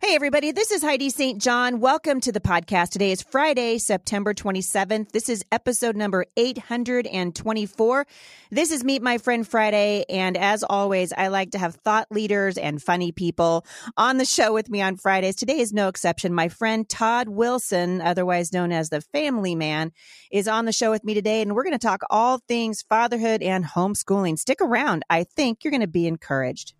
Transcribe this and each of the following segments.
Hey, everybody, this is Heidi St. John. Welcome to the podcast. Today is Friday, September 27th. This is episode number 824. This is Meet My Friend Friday. And as always, I like to have thought leaders and funny people on the show with me on Fridays. Today is no exception. My friend Todd Wilson, otherwise known as the Family Man, is on the show with me today. And we're going to talk all things fatherhood and homeschooling. Stick around. I think you're going to be encouraged.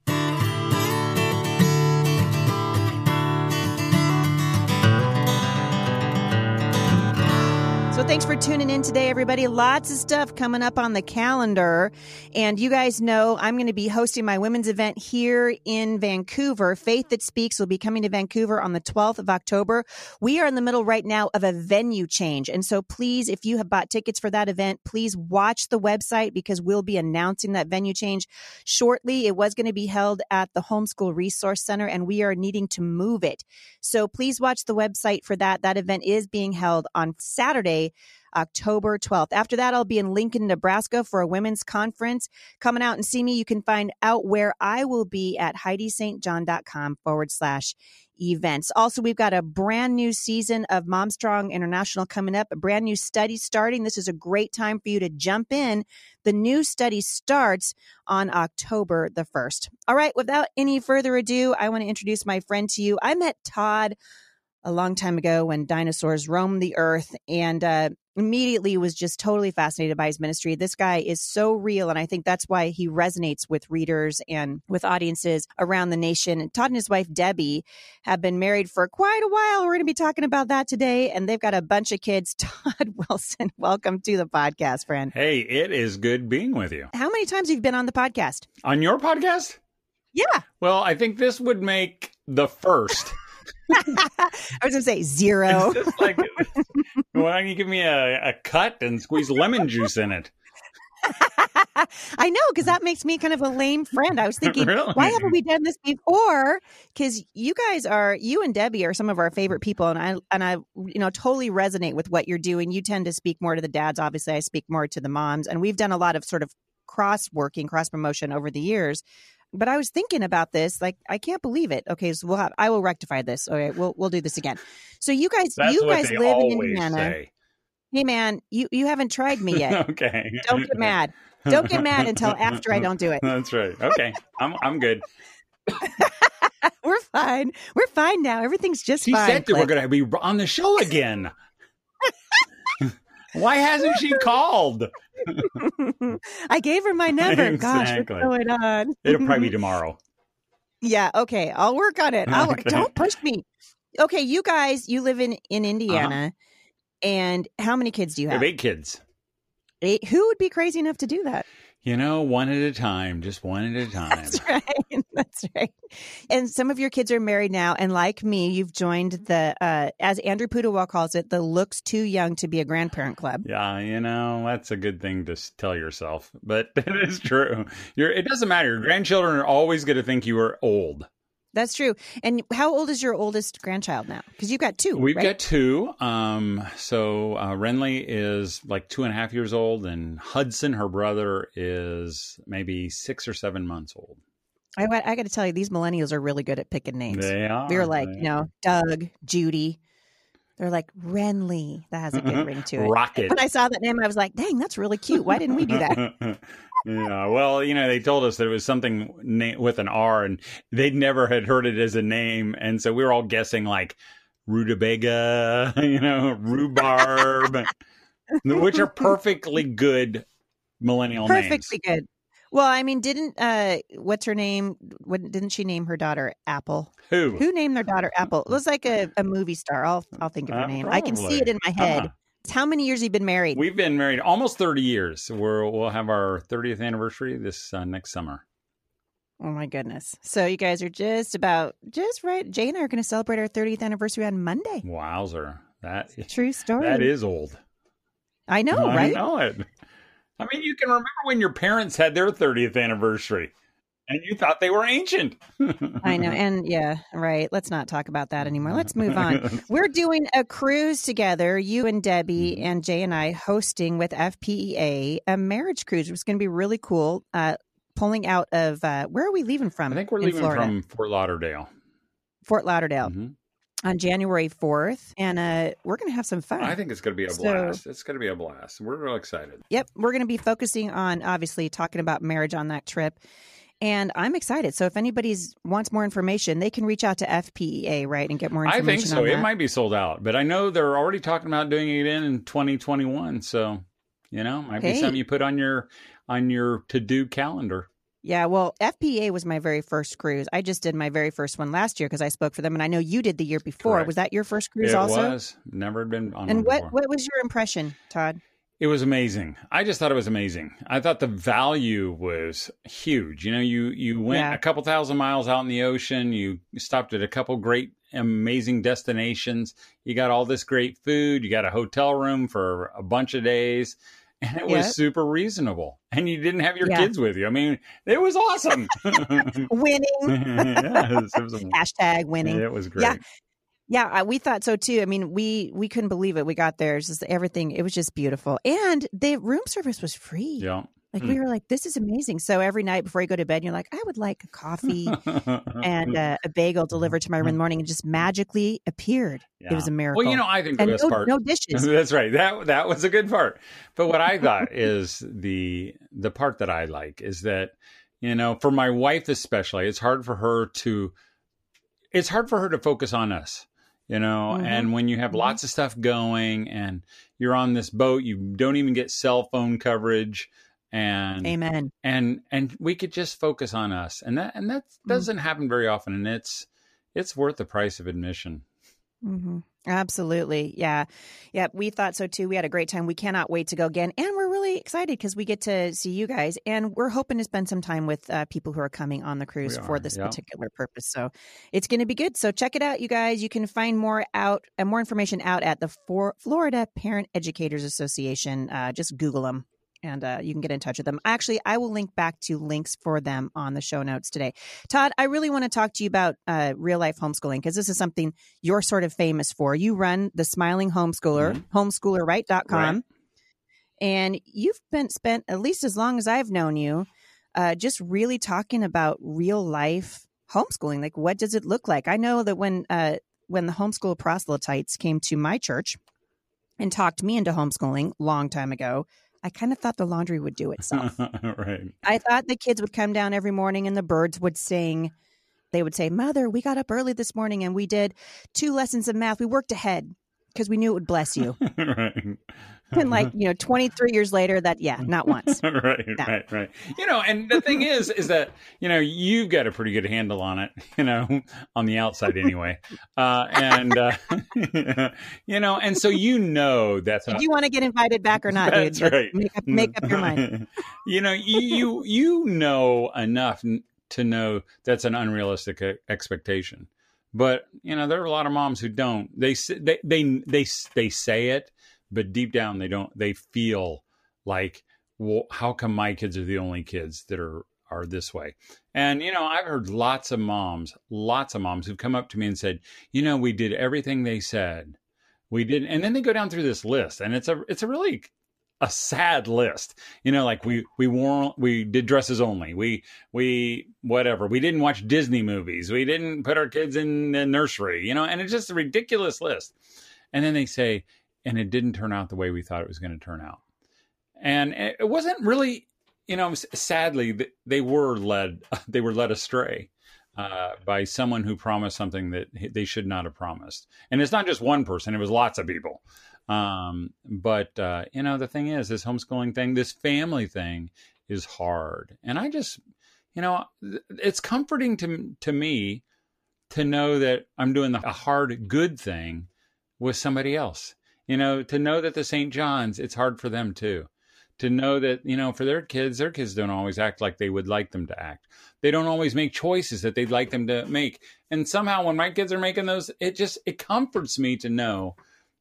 So thanks for tuning in today, everybody. Lots of stuff coming up on the calendar. And you guys know I'm going to be hosting my women's event here in Vancouver. Faith That Speaks will be coming to Vancouver on the 12th of October. We are in the middle right now of a venue change. And so please, if you have bought tickets for that event, please watch the website because we'll be announcing that venue change shortly. It was going to be held at the Homeschool Resource Center and we are needing to move it. So please watch the website for that. That event is being held on Saturday, October 12th. After that, I'll be in Lincoln, Nebraska for a women's conference. Coming out and see me. You can find out where I will be at HeidiSt.John.com forward slash events. Also, we've got a brand new season of Mom Strong International coming up, a brand new study starting. This is a great time for you to jump in. The new study starts on October the 1st. All right, without any further ado, I want to introduce my friend to you. I met Todd a long time ago when dinosaurs roamed the earth and uh, immediately was just totally fascinated by his ministry. This guy is so real. And I think that's why he resonates with readers and with audiences around the nation. And Todd and his wife, Debbie, have been married for quite a while. We're going to be talking about that today. And they've got a bunch of kids. Todd Wilson, welcome to the podcast, friend. Hey, it is good being with you. How many times have you been on the podcast? On your podcast? Yeah. Well, I think this would make the first. I was going to say zero. It's just like, why don't you give me a, a cut and squeeze lemon juice in it? I know because that makes me kind of a lame friend. I was thinking, Really? why haven't we done this before? Because you guys are, you and Debbie are some of our favorite people, and I and I, you know, totally resonate with what you're doing. You tend to speak more to the dads. Obviously, I speak more to the moms, and we've done a lot of sort of cross working, cross promotion over the years. But I was thinking about this, like I can't believe it. Okay, so we'll have, I will rectify this. All right, we'll we'll do this again. So you guys, That's you guys live in Indiana. say. Hey man, you you haven't tried me yet. okay. Don't get mad. Don't get mad until after I don't do it. That's right. Okay. I'm I'm good. We're fine. We're fine now. Everything's just She fine. said that we're going to be on the show again. Why hasn't she called? I gave her my number. Gosh, what's going on? It'll probably be tomorrow. yeah. Okay. I'll work on it. I'll work. Don't push me. Okay. You guys, you live in in Indiana, and how many kids do you Uh-huh. Have? have eight kids. Eight. Who would be crazy enough to do that? You know, one at a time, just one at a time. That's right. That's right. And some of your kids are married now, and like me, you've joined the, uh, as Andrew Pudewa calls it, the looks too young to be a grandparent club. Yeah, you know, that's a good thing to tell yourself, but it is true. You're, it doesn't matter. Your grandchildren are always going to think you are old. That's true. And how old is your oldest grandchild now? Because you've got two. We've right? got two. Um, so uh, Renly is like two and a half years old, and Hudson, her brother, is maybe six or seven months old. I, I got to tell you, these millennials are really good at picking names. They are. we were like, you know, Doug, Judy. They're like Renly. That has a good ring to it. Rocket. When I saw that name, I was like, dang, that's really cute. Why didn't we do that? yeah, well, you know, they told us that it was something na- with an R, and they'd never had heard it as a name, and so we were all guessing like rutabaga, you know, rhubarb, which are perfectly good millennial names. Perfectly good. Well, I mean, didn't uh, what's her name? What, didn't she name her daughter Apple? Who? Who named their daughter Apple? It was like a, a movie star. I'll I'll think of her Uh, name. I can see it in my head. Uh-huh. How many years have you been married? We've been married almost 30 years. We're, we'll have our 30th anniversary this uh, next summer. Oh my goodness. So you guys are just about just right. Jay and I are going to celebrate our 30th anniversary on Monday. Wowzer. That True story. that is old. I know, I right? know it. I mean, you can remember when your parents had their 30th anniversary and you thought they were ancient. I know. And yeah, right. Let's not talk about that anymore. Let's move on. We're doing a cruise together, you and Debbie Mm-hmm. and Jay and I hosting with FPEA a marriage cruise. It's going to be really cool. Uh, pulling out of uh, where are we leaving from? I think we're leaving Florida? from Fort Lauderdale. Fort Lauderdale Mhm. on January 4th. And uh, we're going to have some fun. I think it's going to be a So- blast. It's going to be a blast. We're real excited. Yep, we're going to be focusing on obviously talking about marriage on that trip. And I'm excited. So if anybody's wants more information, they can reach out to FPEA, right, and get more information. I think so. It might be sold out, but I know they're already talking about doing it in, in 2021. So, you know, might be something you put on your on your to do calendar. Yeah, well, FPA was my very first cruise. I just did my very first one last year because I spoke for them, and I know you did the year before. Correct. Was that your first cruise it also? was never been on And one what before. what was your impression, Todd? It was amazing. I just thought it was amazing. I thought the value was huge. You know, you you went Yeah. a couple thousand miles out in the ocean. You stopped at a couple great, amazing destinations. You got all this great food. You got a hotel room for a bunch of days, and it was super reasonable. And you didn't have your Yeah. kids with you. I mean, it was awesome. Winning. yes, it was, a- Hashtag winning. it was great. Yeah. Yeah, we thought so too. I mean, we we couldn't believe it. We got there. Just everything. It was just beautiful, and the room service was free. Yeah. Like Hmm. we were like, this is amazing. So every night before you go to bed, you're like, I would like a coffee and uh, a bagel delivered to my room in the morning, and just magically appeared. It was a miracle. Well, you know, I think the and best no, part. no dishes. That's right. That that was a good part. But what I thought is the the part that I like is that you know, for my wife especially, it's hard for her to it's hard for her to focus on us. You know, Mhm. and when you have lots of stuff going and you're on this boat, you don't even get cell phone coverage and Amen. and and we could just focus on us. And that and that Mm. doesn't happen very often and it's it's worth the price of admission. hmm Absolutely. Yeah. Yeah. We thought so too. We had a great time. We cannot wait to go again. And we're really excited because we get to see you guys. And we're hoping to spend some time with uh, people who are coming on the cruise We for are, this yeah. particular purpose. So it's going to be good. So check it out, you guys. You can find more out and more information out at the For- Florida Parent Educators Association. Uh, just Google them. And uh, you can get in touch with them. Actually, I will link back to links for them on the show notes today. Todd, I really want to talk to you about uh, real life homeschooling because this is something you're sort of famous for. You run the Smiling Homeschooler, Mhm. homeschooler.right.com. Right. And you've been spent at least as long as I've known you, uh, just really talking about real life homeschooling. Like, what does it look like? I know that when uh, when the homeschool proselytes came to my church and talked me into homeschooling long time ago, I kind of thought the laundry would do itself. right. I thought the kids would come down every morning and the birds would sing. They would say, Mother, we got up early this morning and we did two lessons of math. We worked ahead because we knew it would bless you. right. And like, you know, 23 years later, that, yeah, not once. right, No. right, right. You know, and the thing is, is that you know you've got a pretty good handle on it. You know, on the outside anyway, uh, and uh, you know, and so you know that's Do you want to get invited back or not, That's dude? Right. Make up, make up your mind. you know, you you you know enough to know that's an unrealistic expectation. But you know, there are a lot of moms who don't. They they they they they say it, but deep down they don't. They feel like, well, how come my kids are the only kids that are are this way? And you know, I've heard lots of moms, lots of moms who've come up to me and said, you know, we did everything they said. We did, and then they go down through this list, and it's a it's a really a sad list. You know, like we we wore we did dresses only. We we whatever. We didn't watch Disney movies. We didn't put our kids in the nursery. You know, and it's just a ridiculous list. And then they say, and it didn't turn out the way we thought it was going to turn out. And it wasn't really, you know, sadly they were led they were led astray. Uh, by someone who promised something that they should not have promised, and it's not just one person; it was lots of people. Um, but uh, you know, the thing is, this homeschooling thing, this family thing, is hard, and I just, you know, it's comforting to to me to know that I'm doing a hard, good thing with somebody else. You know, to know that the St. John's, it's hard for them too. To know that, you know, for their kids, their kids don't always act like they would like them to act. They don't always make choices that they'd like them to make. And somehow when my kids are making those, it just it comforts me to know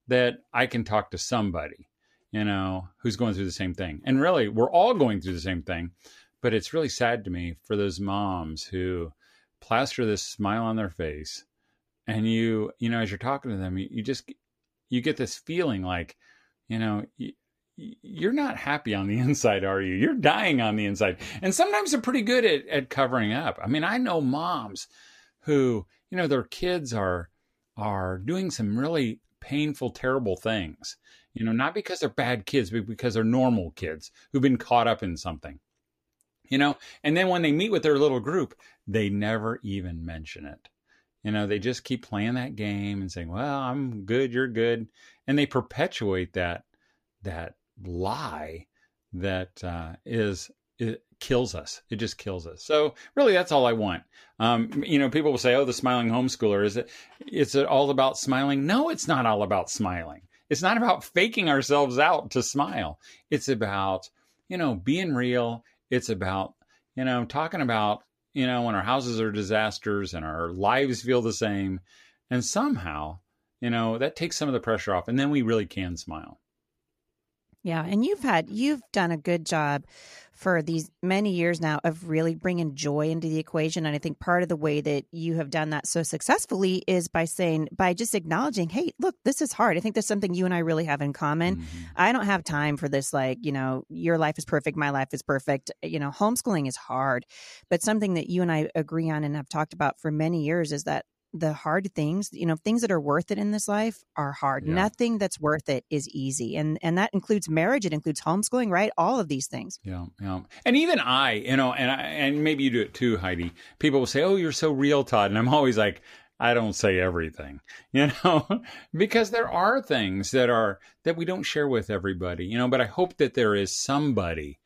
that I can talk to somebody, you know, who's going through the same thing. And really, we're all going through the same thing. But it's really sad to me for those moms who plaster this smile on their face and you you know as you're talking to them you, you just you get this feeling like you know you, you're not happy on the inside are you? You're dying on the inside. And sometimes they're pretty good at, at covering up. I mean i know moms who you know their kids are are doing some really painful terrible things you know not because they're bad kids but because they're normal kids who've been caught up in something you know? And then when they meet with their little group they never even mention it you know, they just keep playing that game and saying, "Well, I'm good, you're good," and they perpetuate that that lie that uh, is it kills us. It just kills us. So really, that's all I want. Um, you know, people will say, "Oh, the smiling homeschooler is it? Is it all about smiling?" No, it's not all about smiling. It's not about faking ourselves out to smile. It's about you know being real. It's about you know talking about you know, when our houses are disasters and our lives feel the same. And somehow, you know, that takes some of the pressure off. And then we really can smile. Yeah. And you've had, you've done a good job for these many years now of really bringing joy into the equation. And I think part of the way that you have done that so successfully is by saying, by just acknowledging, hey, look, this is hard. I think there's something you and I really have in common. Mm-hmm. I don't have time for this, like, you know, your life is perfect, my life is perfect. You know, homeschooling is hard. But something that you and I agree on and have talked about for many years is that the hard things you know things that are worth it in this life are hard. Yeah. nothing that's worth it is easy and and that includes marriage it includes homeschooling right? All of these things. Yeah yeah. And even i you know and I, and maybe you do it too heidi. People will say oh you're so real todd and i'm always like I don't say everything, you know, because there are things that are that we don't share with everybody, you know, but I hope that there is somebody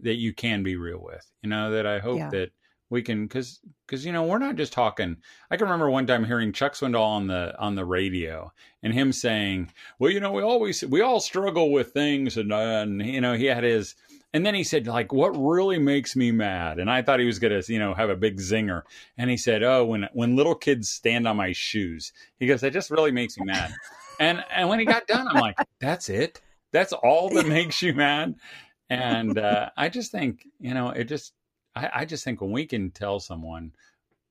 that you can be real with, you know, that I hope yeah. that we can because because you know we're not just talking i can remember one time hearing chuck swindoll on the on the radio and him saying well you know we always we all struggle with things and, uh, and you know he had his and then he said like what really makes me mad? And i thought he was gonna you know have a big zinger. And he said oh when when little kids stand on my shoes. He goes that just really makes me mad. And and when he got done i'm like that's it? That's all that makes you mad? And uh, i just think you know it just I, I just think when we can tell someone,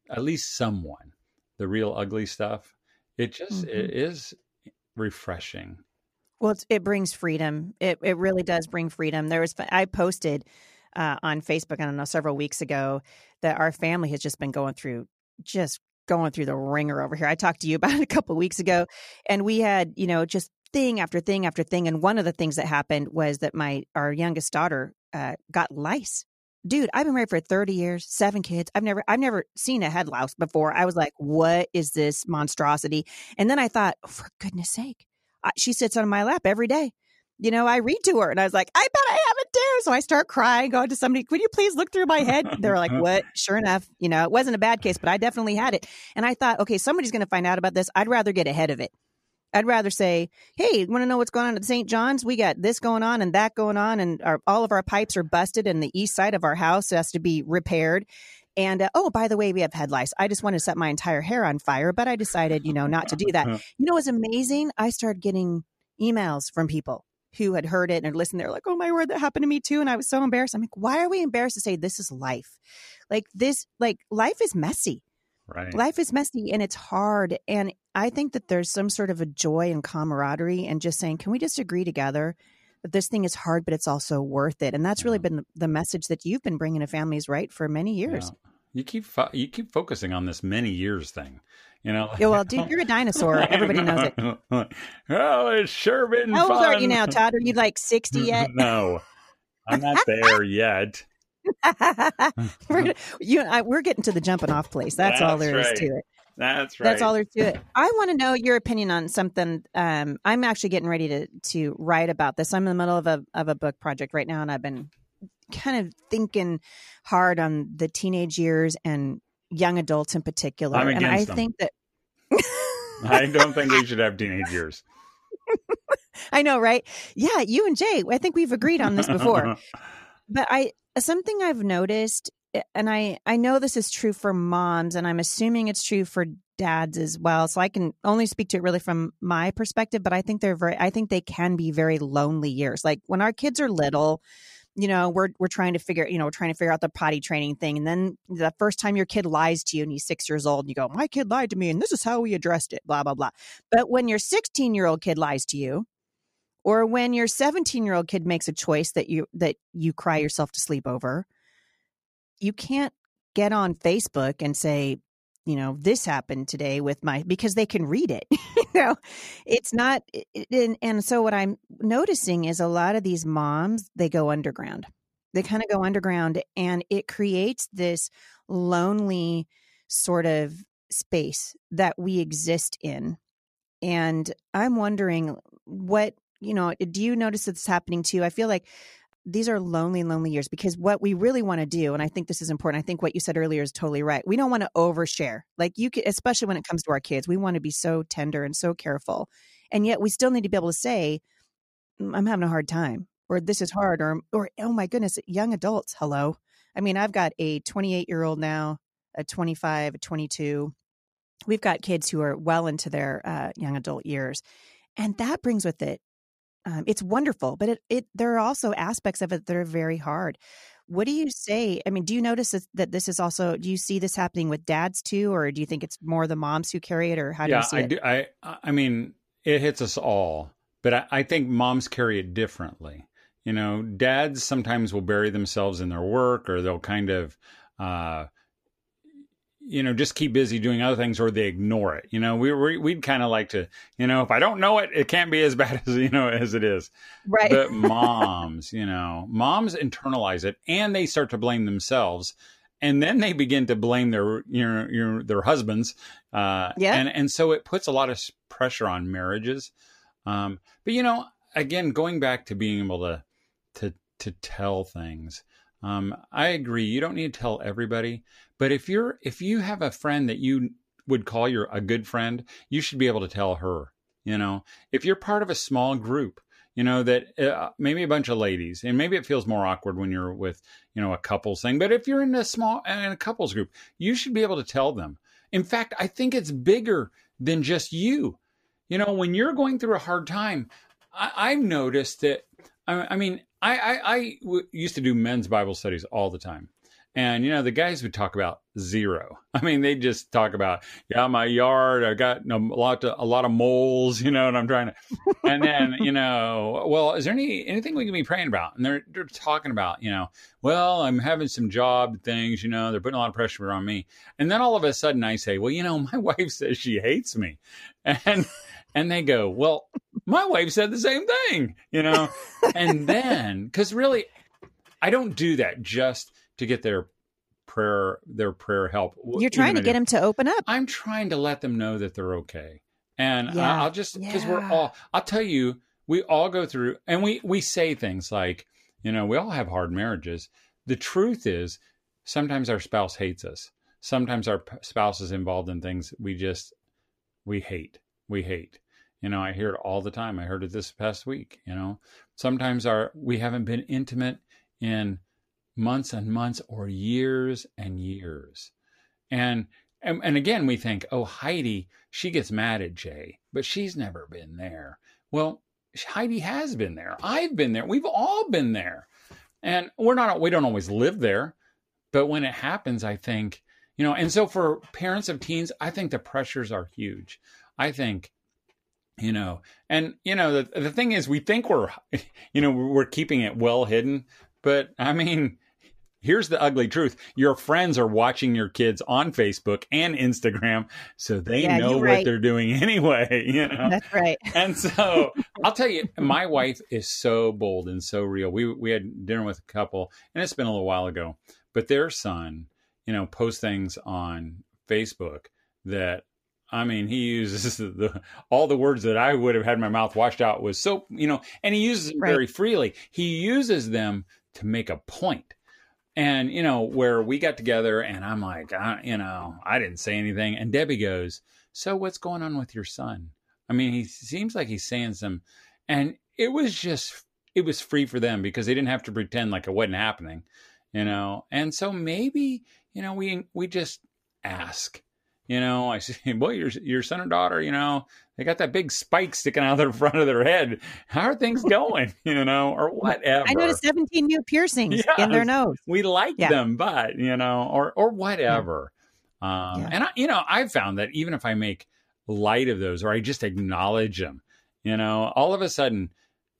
at least someone, the real ugly stuff, it just mm-hmm. it is refreshing. Well, it brings freedom. It it really does bring freedom. There was I posted uh, on Facebook, I don't know, several weeks ago that our family has just been going through just going through the wringer over here. I talked to you about it a couple weeks ago, and we had you know just thing after thing after thing. And one of the things that happened was that my our youngest daughter uh, got lice dude, I've been married for 30 years, seven kids. I've never, I've never seen a head louse before. I was like, what is this monstrosity? And then I thought, oh, for goodness sake, I, she sits on my lap every day. You know, I read to her and I was like, I bet I have it there. So I start crying, going to somebody, would you please look through my head? They're like, what? Sure enough, you know, it wasn't a bad case, but I definitely had it. And I thought, okay, somebody's going to find out about this. I'd rather get ahead of it. I'd rather say, "Hey, you want to know what's going on at St. John's? We got this going on and that going on, and our, all of our pipes are busted, and the east side of our house has to be repaired." And uh, oh, by the way, we have head lice. I just wanted to set my entire hair on fire, but I decided, you know, not to do that. You know, it was amazing. I started getting emails from people who had heard it and listened. They're like, "Oh my word, that happened to me too," and I was so embarrassed. I'm like, "Why are we embarrassed to say this is life? Like this, like life is messy." Right. Life is messy and it's hard. And I think that there's some sort of a joy and camaraderie and just saying, can we just agree together that this thing is hard, but it's also worth it? And that's yeah. really been the, message that you've been bringing to families, right, for many years. Yeah. You keep fo- you keep focusing on this many years thing, you know. Yeah, well, dude, you're a dinosaur. Everybody knows it. oh, it's sure been. How old fun. are you now, Todd? Are you like sixty yet? no, I'm not there yet. we're, you I, we're getting to the jumping off place. That's, That's all there right. is to it. That's right. That's all there's to it. I want to know your opinion on something. Um, I'm actually getting ready to to write about this. I'm in the middle of a of a book project right now, and I've been kind of thinking hard on the teenage years and young adults in particular. and I them. think that I don't think we should have teenage years. I know, right? Yeah, you and Jay, I think we've agreed on this before. But I something I've noticed eh, and I I know this is true for moms and I'm assuming it's true for dads as well. So I can only speak to it really from my perspective, but I think they're very I think they can be very lonely years. Like when our kids are little, you know, we're we're trying to figure, you know, we're trying to figure out the potty training thing. And then the first time your kid lies to you and he's six years old, and you go, My kid lied to me and this is how we addressed it, blah, blah, blah. But when your 16 year old kid lies to you, or when your 17 year old kid makes a choice that you that you cry yourself to sleep over, you can't get on Facebook and say, you know this happened today with my because they can read it you know? It's not and, and so what i'm noticing is a lot of these moms they go underground. They kind of go underground and it creates this lonely sort of space that we exist in. And i'm wondering what you know do you notice it's happening too i feel like these are lonely, lonely years because what we really want to do, and I think this is important. I think what you said earlier is totally right. We don't want to overshare. Like you can, especially when it comes to our kids, we want to be so tender and so careful. And yet we still need to be able to say, mm, I'm having a hard time, or this is hard, or, or, oh my goodness, young adults, hello. I mean, I've got a 28 year old now, a 25, a 22. We've got kids who are well into their uh, young adult years. And that brings with it um, it's wonderful, but it, it there are also aspects of it that are very hard. What do you say? I mean, do you notice that this is also? Do you see this happening with dads too, or do you think it's more the moms who carry it, or how do yeah, you see I it? Do, I I mean, it hits us all, but I, I think moms carry it differently. You know, dads sometimes will bury themselves in their work, or they'll kind of uh, you know, just keep busy doing other things or they ignore it. You know, we, we we'd kind of like to, you know, if I don't know it, it can't be as bad as, you know, as it is. Right. But moms, you know, moms internalize it and they start to blame themselves. And then they begin to blame their, you know, your, their husbands. Uh, yeah. And, and so it puts a lot of pressure on marriages. Um, but, you know, again, going back to being able to, to, to tell things, um, I agree. You don't need to tell everybody, but if you're if you have a friend that you would call your a good friend, you should be able to tell her. You know, if you're part of a small group, you know that uh, maybe a bunch of ladies, and maybe it feels more awkward when you're with you know a couples thing. But if you're in a small in a couples group, you should be able to tell them. In fact, I think it's bigger than just you. You know, when you're going through a hard time, I, I've noticed that. I, I mean, I, I, I w- used to do men's Bible studies all the time. And, you know, the guys would talk about zero. I mean, they just talk about, yeah, my yard, I got a lot, of, a lot of moles, you know, and I'm trying to, and then, you know, well, is there any, anything we can be praying about? And they're, they're talking about, you know, well, I'm having some job things, you know, they're putting a lot of pressure on me. And then all of a sudden I say, well, you know, my wife says she hates me. And, and they go, well, my wife said the same thing, you know? and then, because really, I don't do that just to get their prayer, their prayer help. You're trying to get them to open up. I'm trying to let them know that they're okay. And yeah. I'll just, because yeah. we're all, I'll tell you, we all go through, and we, we say things like, you know, we all have hard marriages. The truth is, sometimes our spouse hates us. Sometimes our spouse is involved in things we just, we hate. We hate. You know, I hear it all the time. I heard it this past week. You know, sometimes our we haven't been intimate in months and months or years and years. And and, and again, we think, oh, Heidi, she gets mad at Jay, but she's never been there. Well, Heidi has been there. I've been there. We've all been there. And we're not we don't always live there, but when it happens, I think, you know, and so for parents of teens, I think the pressures are huge. I think you know and you know the, the thing is we think we're you know we're keeping it well hidden but i mean here's the ugly truth. Your friends are watching your kids on facebook and instagram so they yeah, know what right. they're doing anyway you know? That's right. And so i'll tell you my wife is so bold and so real. We we had dinner with a couple and it's been a little while ago but their son you know posts things on facebook that I mean, he uses the, all the words that I would have had my mouth washed out with soap, you know, and he uses them right. very freely. He uses them to make a point. And, you know, where we got together and I'm like, I, you know, I didn't say anything. And Debbie goes, So what's going on with your son? I mean, he seems like he's saying some, and it was just it was free for them because they didn't have to pretend like it wasn't happening, you know. And so maybe you know we we just ask, you know. I say, boy, your your son or daughter, you know, they got that big spike sticking out of the front of their head. How are things going, you know, or whatever? I noticed 17 new piercings yes, in their nose. We like yeah. them, but you know, or or whatever. Yeah. Um, yeah. And I, you know, I've found that even if I make light of those or I just acknowledge them, you know, all of a sudden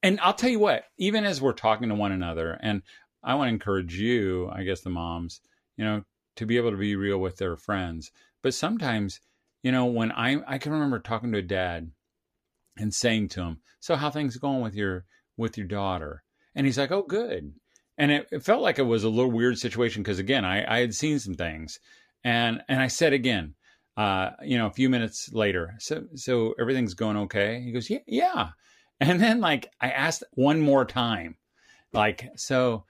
and I'll tell you what, even as we're talking to one another, and I want to encourage you, I guess the moms, you know, to be able to be real with their friends. But sometimes, you know, when I I can remember talking to a dad and saying to him, "So how things going with your with your daughter?" And he's like, "Oh, good." And it, it felt like it was a little weird situation because again, I, I had seen some things, and and I said again, uh, you know, a few minutes later, so so everything's going okay. He goes, yeah, yeah. And then like I asked one more time, like, so,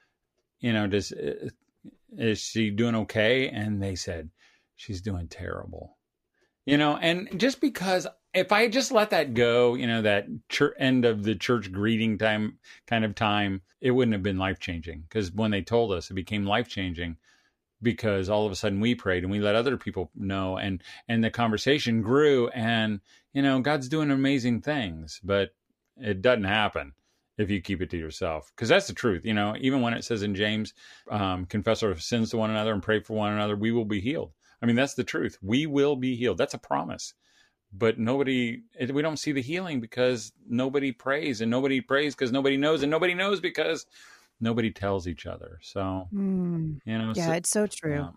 you know, does uh, is she doing okay? And they said she's doing terrible. You know, and just because if I just let that go, you know, that church, end of the church greeting time kind of time, it wouldn't have been life changing. Because when they told us, it became life changing because all of a sudden we prayed and we let other people know, and and the conversation grew, and you know, God's doing amazing things. But it doesn't happen if you keep it to yourself because that's the truth you know even when it says in james um, confess our sins to one another and pray for one another we will be healed. I mean that's the truth. We will be healed. That's a promise. But nobody we don't see the healing because nobody prays and nobody prays because nobody knows and nobody knows because nobody tells each other. So mm, you know yeah so, it's so true. yeah.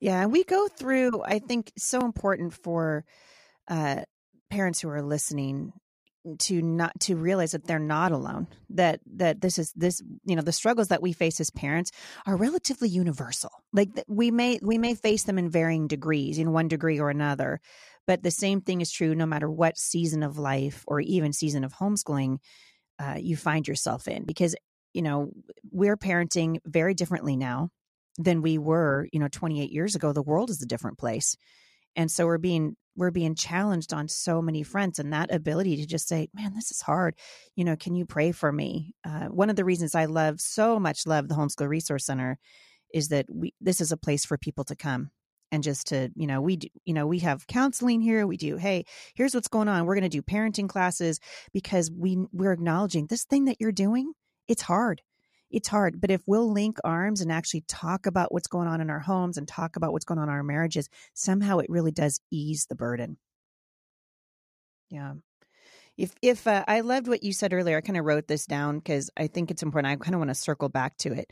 yeah we go through i think so important for uh parents who are listening to not to realize that they're not alone that that this is this you know the struggles that we face as parents are relatively universal. Like we may we may face them in varying degrees in one degree or another but the same thing is true no matter what season of life or even season of homeschooling uh, you find yourself in. Because you know we're parenting very differently now than we were you know 28 years ago. The world is a different place. And so we're being we're being challenged on so many fronts and that ability to just say man this is hard. You know can you pray for me? Uh, one of the reasons i love so much love the homeschool resource center is that we this is a place for people to come and just to you know we do, you know we have counseling here. We do hey here's what's going on. We're going to do parenting classes because we we're acknowledging this thing that you're doing it's hard it's hard. But if we'll link arms and actually talk about what's going on in our homes and talk about what's going on in our marriages, somehow it really does ease the burden. Yeah. If if uh, I loved what you said earlier, I kind of wrote this down because I think it's important. I kind of want to circle back to it.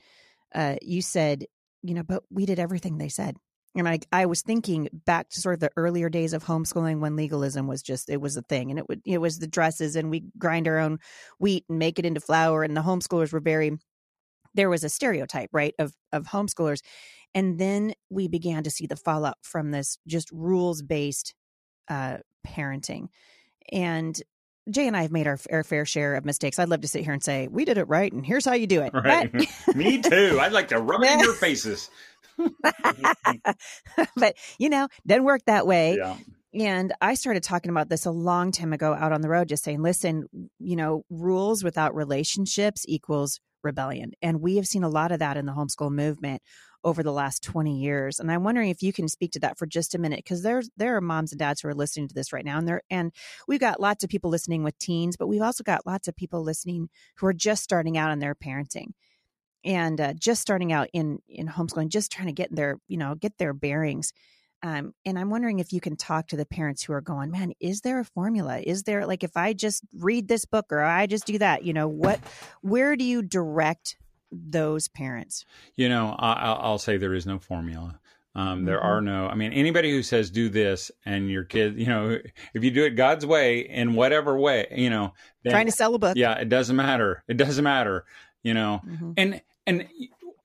Uh, you said, you know, but we did everything they said. And I, I was thinking back to sort of the earlier days of homeschooling when legalism was just it was a thing, and it would it was the dresses, and we grind our own wheat and make it into flour, and the homeschoolers were very there was a stereotype, right, of of homeschoolers. And then we began to see the fallout from this just rules based uh, parenting. And Jay and I have made our, our, fair share of mistakes. I'd love to sit here and say we did it right, and here's how you do it. Right. But, Me too. I'd like to rub it in your faces. but you know, doesn't work that way. Yeah. And I started talking about this a long time ago out on the road, just saying, listen, you know, rules without relationships equals rebellion. And we have seen a lot of that in the homeschool movement over the last 20 years. And I'm wondering if you can speak to that for just a minute because there's there are moms and dads who are listening to this right now and there and we've got lots of people listening with teens, but we've also got lots of people listening who are just starting out in their parenting and uh, just starting out in in homeschooling, just trying to get their, you know, get their bearings. Um, and I'm wondering if you can talk to the parents who are going, man, is there a formula? Is there like if I just read this book or I just do that, you know, what, where do you direct those parents? You know, I, will say there is no formula. Um, there mm-hmm. are no, I mean, anybody who says do this and your kid, you know, if you do it God's way in whatever way, you know, then, trying to sell a book. Yeah, it doesn't matter. It doesn't matter, you know, mm-hmm. and, and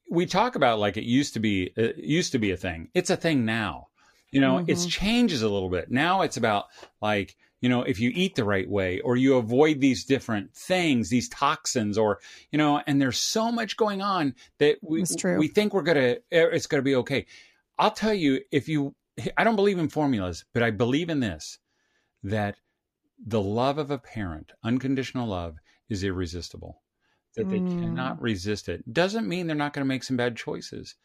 we talk about like it used to be, it used to be a thing. It's a thing now. You know, mm-hmm. it's changes a little bit. Now it's about like, you know, if you eat the right way or you avoid these different things, these toxins or, you know, and there's so much going on that we we think we're going to eh, it's going to be okay. I'll tell you if you I don't believe in formulas, but I believe in this that the love of a parent, unconditional love, is irresistible. That they Mm. cannot resist it. Doesn't mean they're not going to make some bad choices,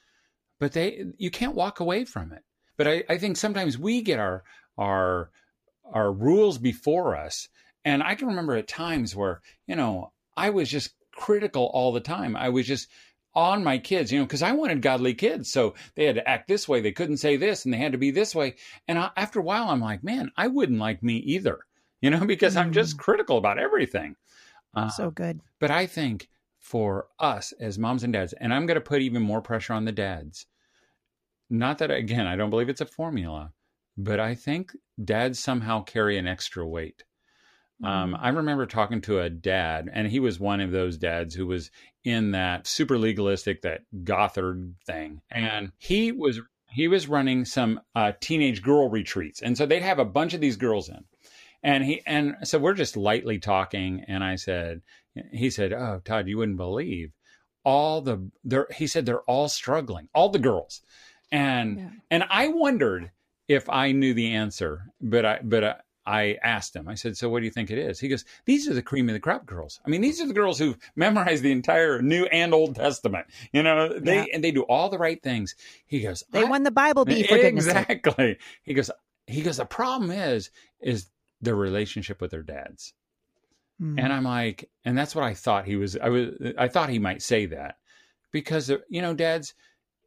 but they you can't walk away from it. But I, I think sometimes we get our our our rules before us. And I can remember at times where, you know, I was just critical all the time. I was just on my kids, you know, because I wanted godly kids. So they had to act this way. They couldn't say this and they had to be this way. And I, after a while, I'm like, man, I wouldn't like me either, you know, because I'm just critical about everything. Uh, So good. but I think for us as moms and dads, and I'm going to put even more pressure on the dads. Not that, again, I don't believe it's a formula, but I think dads somehow carry an extra weight. Um, Mm. I remember talking to a dad, and he was one of those dads who was in that super legalistic, that Gothard thing, and he was he was running some uh, teenage girl retreats, and so they'd have a bunch of these girls in, and he and so we're just lightly talking, and I said, he said, "Oh, Todd, you wouldn't believe all the they're." He said they're all struggling, all the girls, and Yeah. and I wondered if I knew the answer, but I but I, I asked him. I said, "So what do you think it is?" He goes, "These are the cream of the crop girls. I mean, these are the girls who've memorized the entire New and Old Testament. You know, they Yeah. and they do all the right things." He goes, They won the Bible bee for sake. exactly." He goes, "He goes. The problem is, is their relationship with their dads." Mm. And I'm like, and that's what I thought he was. I was, I thought he might say that because you know, dads,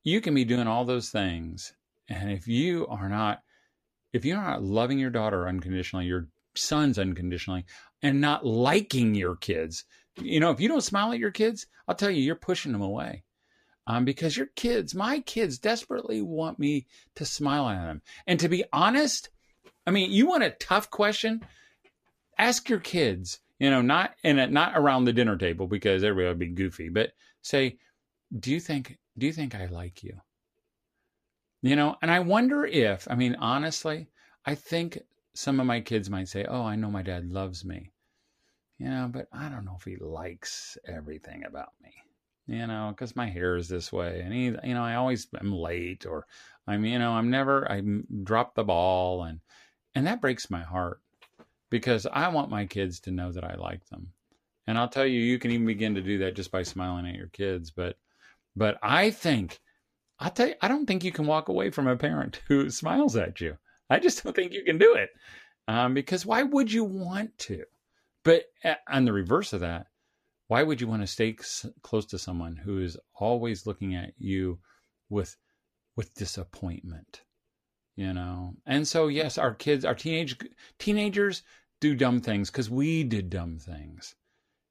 you can be doing all those things, and if you are not, if you're not loving your daughter unconditionally, your sons unconditionally, and not liking your kids, you know, if you don't smile at your kids, I'll tell you, you're pushing them away. Um, because your kids, my kids, desperately want me to smile at them. And to be honest, I mean, you want a tough question? Ask your kids, you know, not in a, not around the dinner table because everybody would be goofy, but say, do you think do you think I like you? You know, and I wonder if, I mean, honestly, I think some of my kids might say, "Oh, I know my dad loves me." You know, but I don't know if he likes everything about me. You know, because my hair is this way, and he, you know, I always am late, or I'm, you know, I'm never, I drop the ball, and and that breaks my heart because I want my kids to know that I like them. And I'll tell you, you can even begin to do that just by smiling at your kids. But, but I think, I tell you, I don't think you can walk away from a parent who smiles at you. I just don't think you can do it um, because why would you want to? But uh, on the reverse of that, why would you want to stay close to someone who is always looking at you with with disappointment? You know, and so yes, our kids, our teenage teenagers do dumb things because we did dumb things.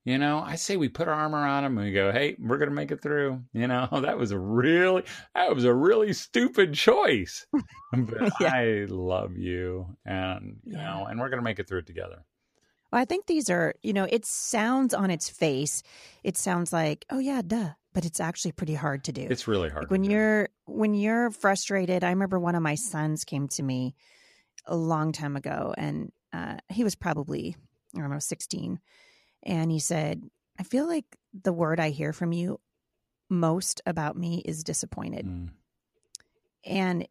You know, I say we put our arm on them and we go, "Hey, we're gonna make it through." You know, that was a really that was a really stupid choice, but Yeah. I love you, and you Yeah. know, and we're gonna make it through it together. Well, I think these are, you know, it sounds on its face, it sounds like, oh yeah, duh, but it's actually pretty hard to do. It's really hard. Like when to do. you're when you're frustrated, I remember one of my sons came to me a long time ago, and uh, he was probably I don't know sixteen, and he said, "I feel like the word I hear from you most about me is disappointed," Mm. and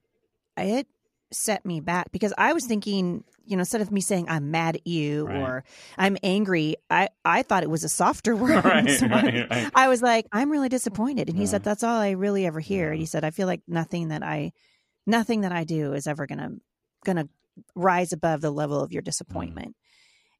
it set me back because I was thinking, you know, instead of me saying I'm mad at you Right. or I'm angry, I I thought it was a softer word. right, So I- right, right. I was like, I'm really disappointed. And he Yeah. said, That's all I really ever hear. And Yeah. he said, I feel like nothing that I nothing that I do is ever gonna gonna rise above the level of your disappointment.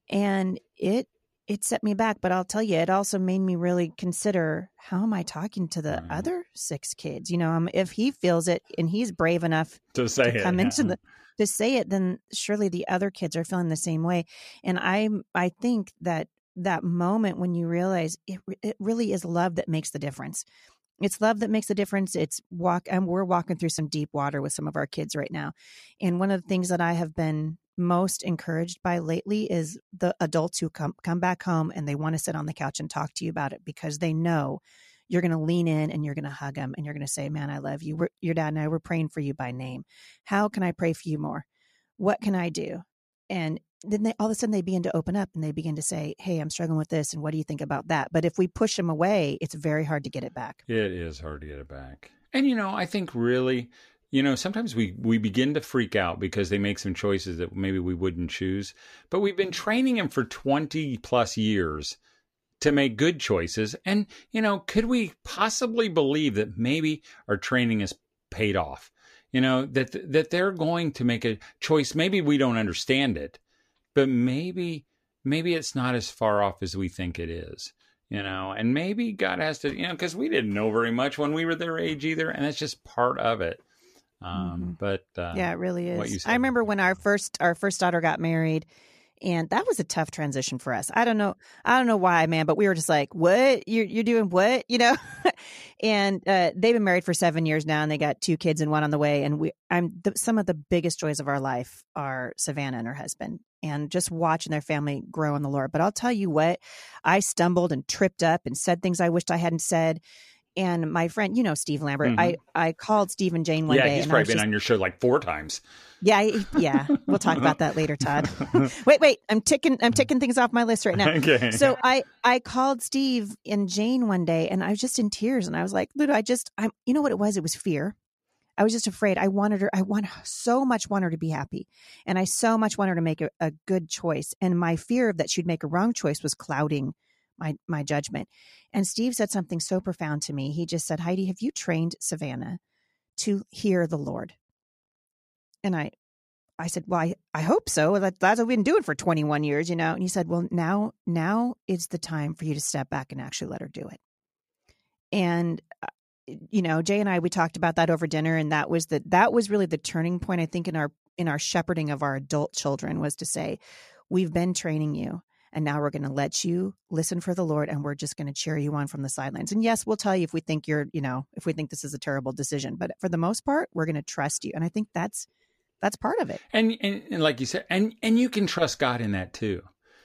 And it it set me back, but I'll tell you, it also made me really consider how am I talking to the Right. other six kids? You know, um, if he feels it and he's brave enough to say to it, come yeah. into the to say it then surely the other kids are feeling the same way and i i think that that moment when you realize it it really is love that makes the difference it's love that makes the difference it's walk and we're walking through some deep water with some of our kids right now and one of the things that i have been most encouraged by lately is the adults who come come back home and they want to sit on the couch and talk to you about it because they know you're going to lean in and you're going to hug them and you're going to say, "Man, I love you. We're, your dad and I were praying for you by name. How can I pray for you more? What can I do?" And then they all of a sudden they begin to open up and they begin to say, "Hey, I'm struggling with this, and what do you think about that?" But if we push them away, it's very hard to get it back. It is hard to get it back. And you know, I think really you know, sometimes we we begin to freak out because they make some choices that maybe we wouldn't choose. But we've been training them for 20 plus years to make good choices. And, you know, could we possibly believe that maybe our training has paid off? You know, that that they're going to make a choice. Maybe we don't understand it, but maybe maybe it's not as far off as we think it is you know and maybe god has to you know because we didn't know very much when we were their age either and that's just part of it um, mm-hmm. But uh, yeah, it really is. I remember when our first our first daughter got married, and that was a tough transition for us. I don't know, I don't know why, man, but we were just like, "What you're you're doing? What you know?" and uh, they've been married for seven years now, and they got two kids and one on the way. And we, I'm the, some of the biggest joys of our life are Savannah and her husband, and just watching their family grow in the Lord. But I'll tell you what, I stumbled and tripped up and said things I wished I hadn't said and my friend, you know, Steve Lambert, mm-hmm. I, I called Steve and Jane one day. yeah, day. he's probably been just, on your show like four times. Yeah, yeah. We'll talk about that later, Todd. wait, wait. I'm ticking. I'm ticking things off my list right now. Okay. So I, I called Steve and Jane one day, and I was just in tears, and I was like, "Ludo, I just, I'm. You know what it was? It was fear. I was just afraid. I wanted her. I want so much want her to be happy, and I so much want her to make a, a good choice. And my fear of that she'd make a wrong choice was clouding my my judgment. And Steve said something so profound to me. He just said, "Heidi, have you trained Savannah to hear the Lord?" And I I said, "Well, I, I hope so. That, that's what we've been doing for 21 years, you know." And he said, "Well, now now is the time for you to step back and actually let her do it." And uh, you know, Jay and I we talked about that over dinner, and that was the that was really the turning point I think in our in our shepherding of our adult children was to say, "We've been training you." And now we're going to let you listen for the Lord and we're just going to cheer you on from the sidelines. And yes, we'll tell you if we think you're, you know, if we think this is a terrible decision, but for the most part, we're going to trust you. And I think that's, that's part of it. And, and, and like you said, and, and you can trust God in that too.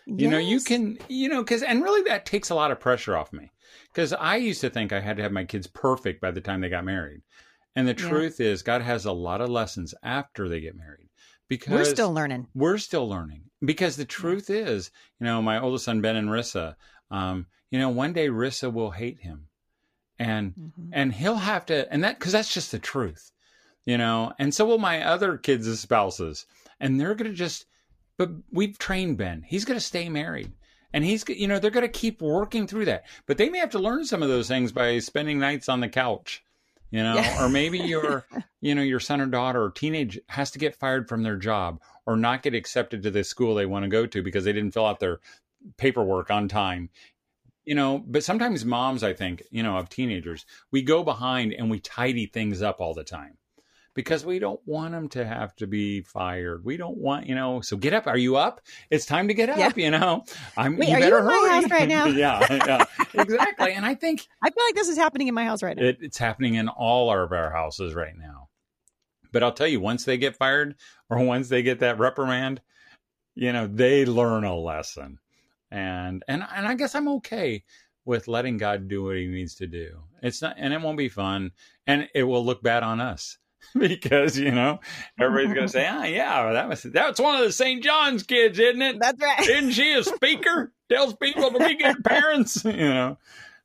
You yes. know, you can, you know, because, and really that takes a lot of pressure off me. Because I used to think I had to have my kids perfect by the time they got married. And the yeah. truth is, God has a lot of lessons after they get married because we're still learning. We're still learning because the truth is, you know, my oldest son Ben and Rissa, um, you know, one day Rissa will hate him, and mm-hmm. and he'll have to, and that because that's just the truth, you know, and so will my other kids' spouses, and they're gonna just, but we've trained Ben. He's gonna stay married. And he's, you know, they're going to keep working through that, but they may have to learn some of those things by spending nights on the couch you know yeah. or maybe your you know your son or daughter or teenage has to get fired from their job or not get accepted to the school they want to go to because they didn't fill out their paperwork on time you know but sometimes moms i think you know of teenagers we go behind and we tidy things up all the time because we don't want them to have to be fired. We don't want, you know, so get up. Are you up? It's time to get up, yeah. you know. I'm Wait, you are better you in hurry. my house right now? yeah, yeah. Exactly. And I think I feel like this is happening in my house right now. It, it's happening in all of our houses right now. But I'll tell you, once they get fired or once they get that reprimand, you know, they learn a lesson. And and and I guess I'm okay with letting God do what he needs to do. It's not and it won't be fun and it will look bad on us because you know everybody's going to say, "Ah, yeah, that was that's one of the St. John's kids, isn't it? That's right. Isn't she a speaker? Tells people to be good parents, you know."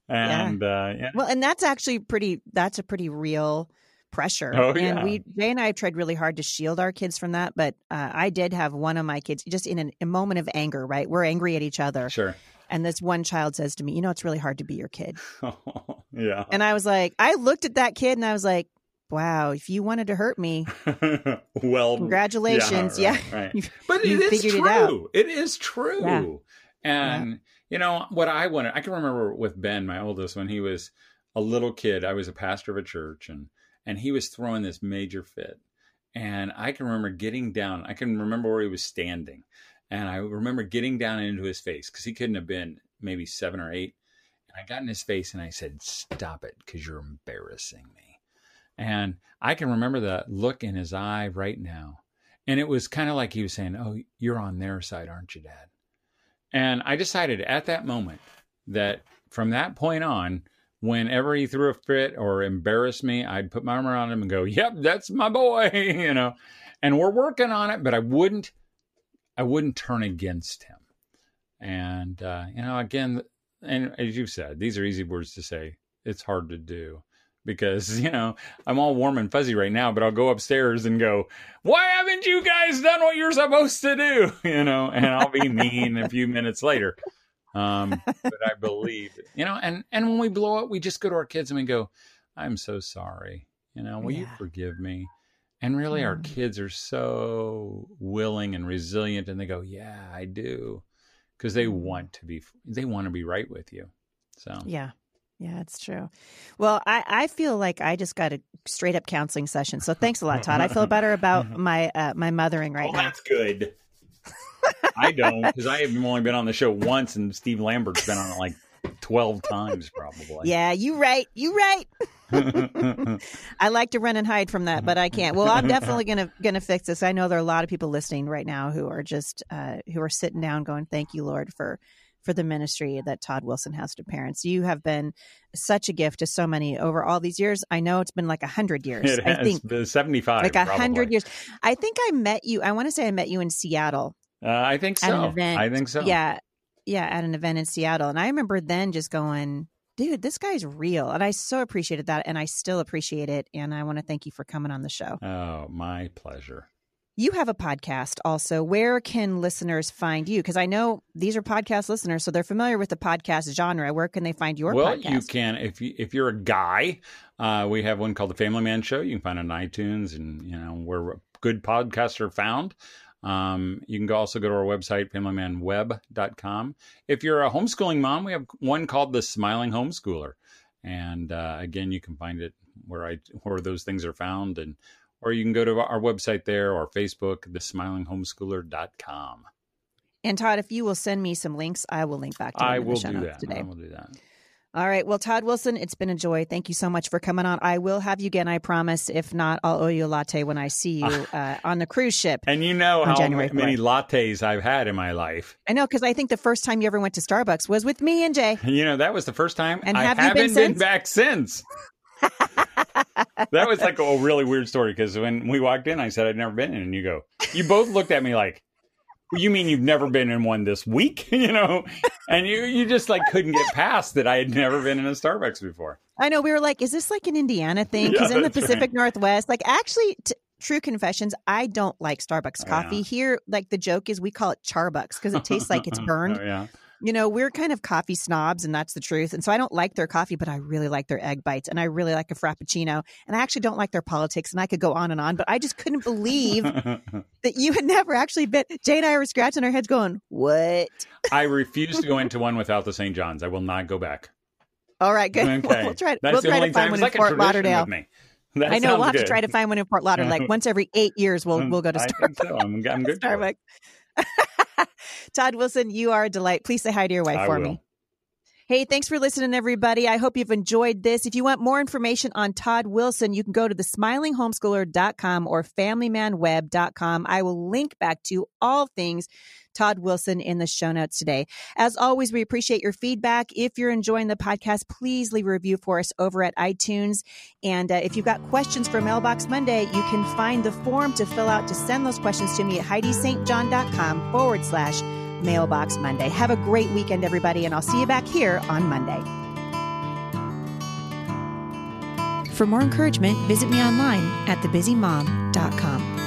And yeah. Uh, yeah. Well, and that's actually pretty. That's a pretty real pressure. Oh, and yeah. we Jay and I tried really hard to shield our kids from that, but uh, I did have one of my kids just in an, a moment of anger. Right, we're angry at each other. Sure. And this one child says to me, "You know, it's really hard to be your kid." yeah. And I was like, I looked at that kid and I was like, wow, if you wanted to hurt me, well, congratulations. Yeah. Right, yeah. Right. But it is true. It, it is true. Yeah. And, yeah. you know, what I wanted, I can remember with Ben, my oldest, when he was a little kid, I was a pastor of a church and, and he was throwing this major fit. And I can remember getting down, I can remember where he was standing. And I remember getting down into his face because he couldn't have been maybe seven or eight. And I got in his face and I said, Stop it because you're embarrassing me. And I can remember the look in his eye right now. And it was kind of like he was saying, Oh, you're on their side, aren't you, Dad? And I decided at that moment that from that point on, whenever he threw a fit or embarrassed me, I'd put my arm around him and go, Yep, that's my boy, you know. And we're working on it, but I wouldn't I wouldn't turn against him. And uh, you know, again, and as you've said, these are easy words to say. It's hard to do. Because you know I'm all warm and fuzzy right now, but I'll go upstairs and go, "Why haven't you guys done what you're supposed to do?" You know, and I'll be mean a few minutes later. Um, but I believe, you know, and and when we blow up, we just go to our kids and we go, "I'm so sorry." You know, will yeah. you forgive me? And really, mm. our kids are so willing and resilient, and they go, "Yeah, I do," because they mm-hmm. want to be they want to be right with you. So yeah, yeah, it's true. Well, I, I feel like I just got a straight up counseling session. So thanks a lot, Todd. I feel better about my uh, my mothering right oh, now. That's good. I don't because I have only been on the show once, and Steve Lambert's been on it like twelve times, probably. Yeah, you right. You right. I like to run and hide from that, but I can't. Well, I'm definitely gonna gonna fix this. I know there are a lot of people listening right now who are just uh, who are sitting down, going, "Thank you, Lord, for for the ministry that Todd Wilson has to parents. You have been such a gift to so many over all these years. I know it's been like a hundred years. It I think seventy five, like a hundred years. I think I met you. I want to say I met you in Seattle. Uh, I think so. I think so. Yeah, yeah, at an event in Seattle, and I remember then just going, dude, this guy's real. And I so appreciated that. And I still appreciate it. And I want to thank you for coming on the show. Oh, my pleasure. You have a podcast also. Where can listeners find you? Because I know these are podcast listeners, so they're familiar with the podcast genre. Where can they find your podcast? well, podcast? you can if you if you're a guy, uh, we have one called the Family Man Show. You can find it on iTunes and you know where good podcasts are found. Um, you can also go to our website, familymanweb.com. If you're a homeschooling mom, we have one called The Smiling Homeschooler. And uh, again, you can find it where I where those things are found. And or you can go to our website there or Facebook, thesmilinghomeschooler.com. And Todd, if you will send me some links, I will link back to I will do that. Today. I will do that. All right. Well, Todd Wilson, it's been a joy. Thank you so much for coming on. I will have you again, I promise. If not, I'll owe you a latte when I see you uh, on the cruise ship. And you know how January many 4th. lattes I've had in my life. I know, because I think the first time you ever went to Starbucks was with me and Jay. You know, that was the first time. And I have haven't been, been back since. that was like a really weird story because when we walked in, I said I'd never been in, and you go, you both looked at me like, you mean you've never been in one this week? You know? And you you just like couldn't get past that i had never been in a starbucks before. I know we were like is this like an indiana thing? Because yeah, in the pacific right. northwest like actually t- true confessions i don't like starbucks coffee yeah. here. Like the joke is we call it charbucks because it tastes like it's oh, burned. oh, yeah you know, we're kind of coffee snobs, and that's the truth. And so I don't like their coffee, but I really like their egg bites, and I really like a frappuccino. And I actually don't like their politics, and I could go on and on, but I just couldn't believe that you had never actually been. Jay and I were scratching our heads, going, "What?" I refuse to go into one without the St. John's. I will not go back. All right, good. Okay. We'll, try. That's we'll try to find one in Fort Lauderdale. That I know we'll have good. to try to find one in Fort Lauderdale. Like once every eight years, we'll mm. we'll go to Starbucks. So. I'm, I'm good Starbucks. Todd Wilson, you are a delight. Please say hi to your wife I for will. me. Hey, thanks for listening, everybody. I hope you've enjoyed this. If you want more information on Todd Wilson, you can go to the thesmilinghomeschooler.com or familymanweb.com. I will link back to all things Todd Wilson in the show notes today. As always, we appreciate your feedback. If you're enjoying the podcast, please leave a review for us over at iTunes. And uh, if you've got questions for Mailbox Monday, you can find the form to fill out to send those questions to me at HeidiSt.John.com forward slash Mailbox Monday. Have a great weekend, everybody, and I'll see you back here on Monday. For more encouragement, visit me online at thebusymom.com.